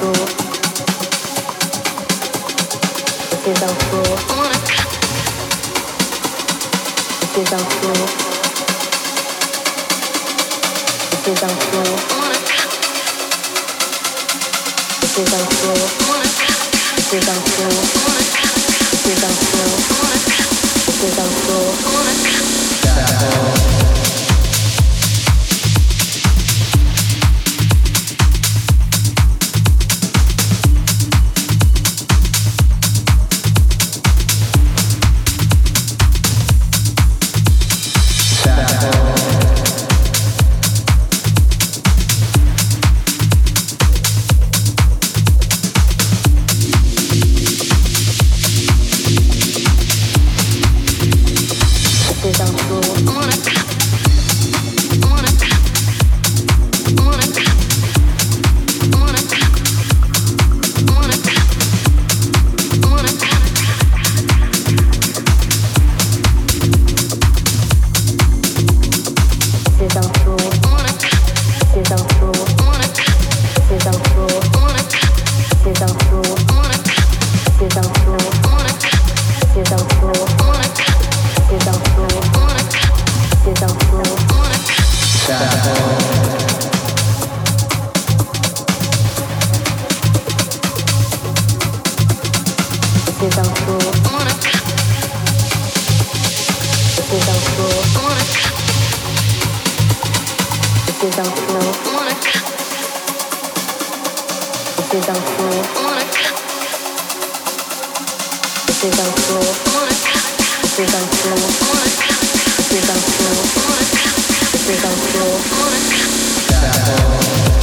Down. without flow. Monica. Without flow. Monica. Without floor. Monica. Without flow. Monica. Without flow. Monica. Without flow. Monica.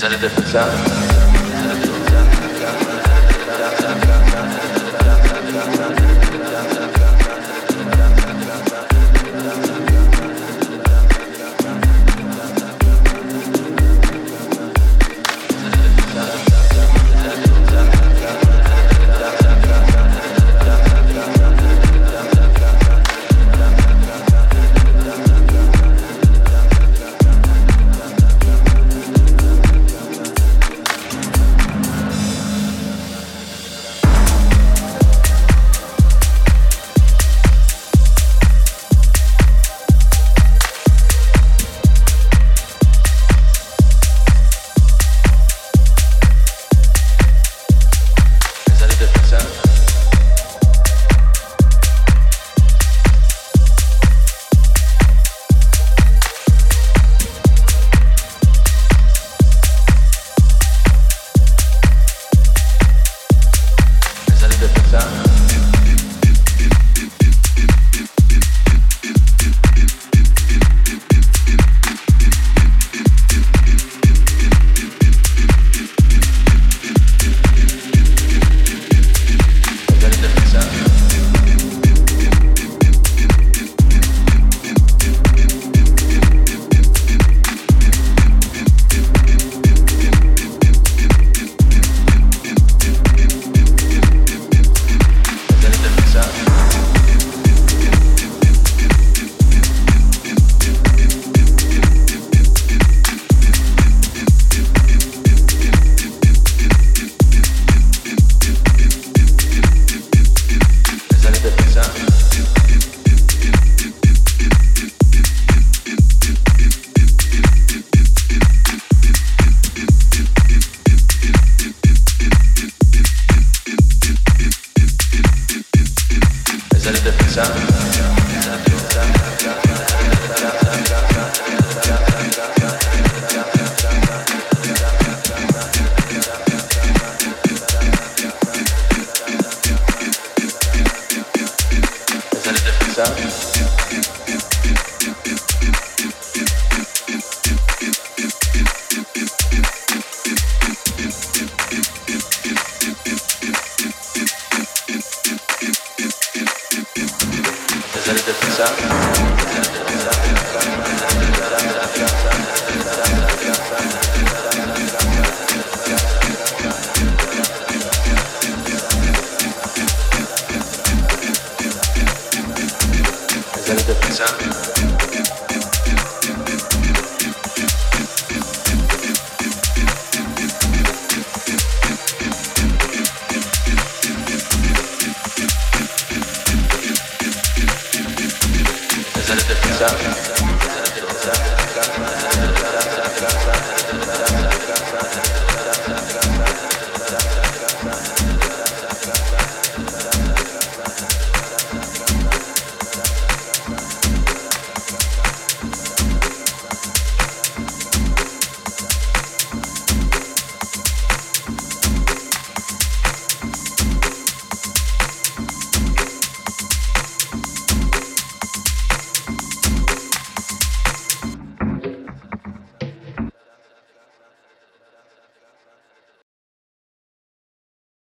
Is that a different sound?